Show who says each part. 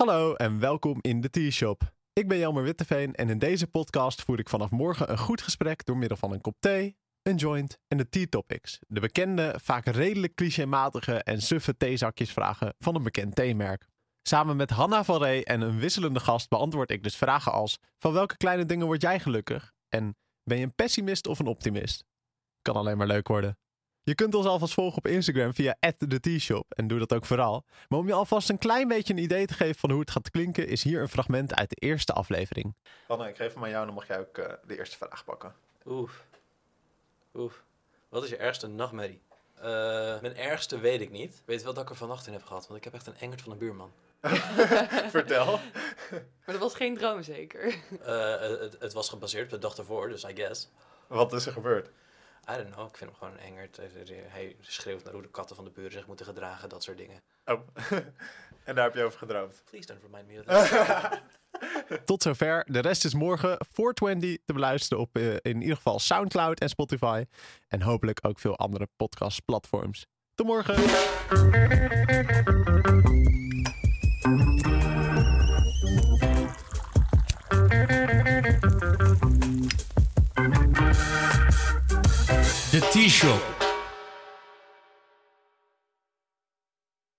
Speaker 1: Hallo en welkom in de T-shop. Ik ben Jelmer Witteveen en in deze podcast voer ik vanaf morgen een goed gesprek door middel van een kop thee, een joint en de T-topics. De bekende, vaak redelijk clichématige en suffe theezakjesvragen van een bekend theemerk. Samen met Hanna van Rey en een wisselende gast beantwoord ik dus vragen als: van welke kleine dingen word jij gelukkig? En ben je een pessimist of een optimist? Kan alleen maar leuk worden. Je kunt ons alvast volgen op Instagram via @the en doe dat ook vooral. Maar om je alvast een klein beetje een idee te geven van hoe het gaat klinken, is hier een fragment uit de eerste aflevering. Hanna, ik geef hem aan jou, dan mag jij ook uh, de eerste vraag pakken.
Speaker 2: Oef. Oef. Wat is je ergste nachtmerrie? Uh, mijn ergste weet ik niet. Ik weet wel dat ik er vannacht in heb gehad, want ik heb echt een engert van een buurman.
Speaker 1: Vertel.
Speaker 3: maar dat was geen droom zeker?
Speaker 2: Uh, het, het, was gebaseerd op de dag ervoor, dus I guess.
Speaker 1: Wat is er gebeurd?
Speaker 2: I don't know, ik vind hem gewoon een engert. Hij schreeuwt naar hoe de katten van de buren zich moeten gedragen, dat soort dingen.
Speaker 1: Oh, en daar heb je over gedroomd?
Speaker 2: Please don't remind me of that.
Speaker 1: Tot zover. De rest is morgen 420 te beluisteren op uh, in ieder geval Soundcloud en Spotify. En hopelijk ook veel andere podcastplatforms. Tot morgen!
Speaker 4: The T-Shop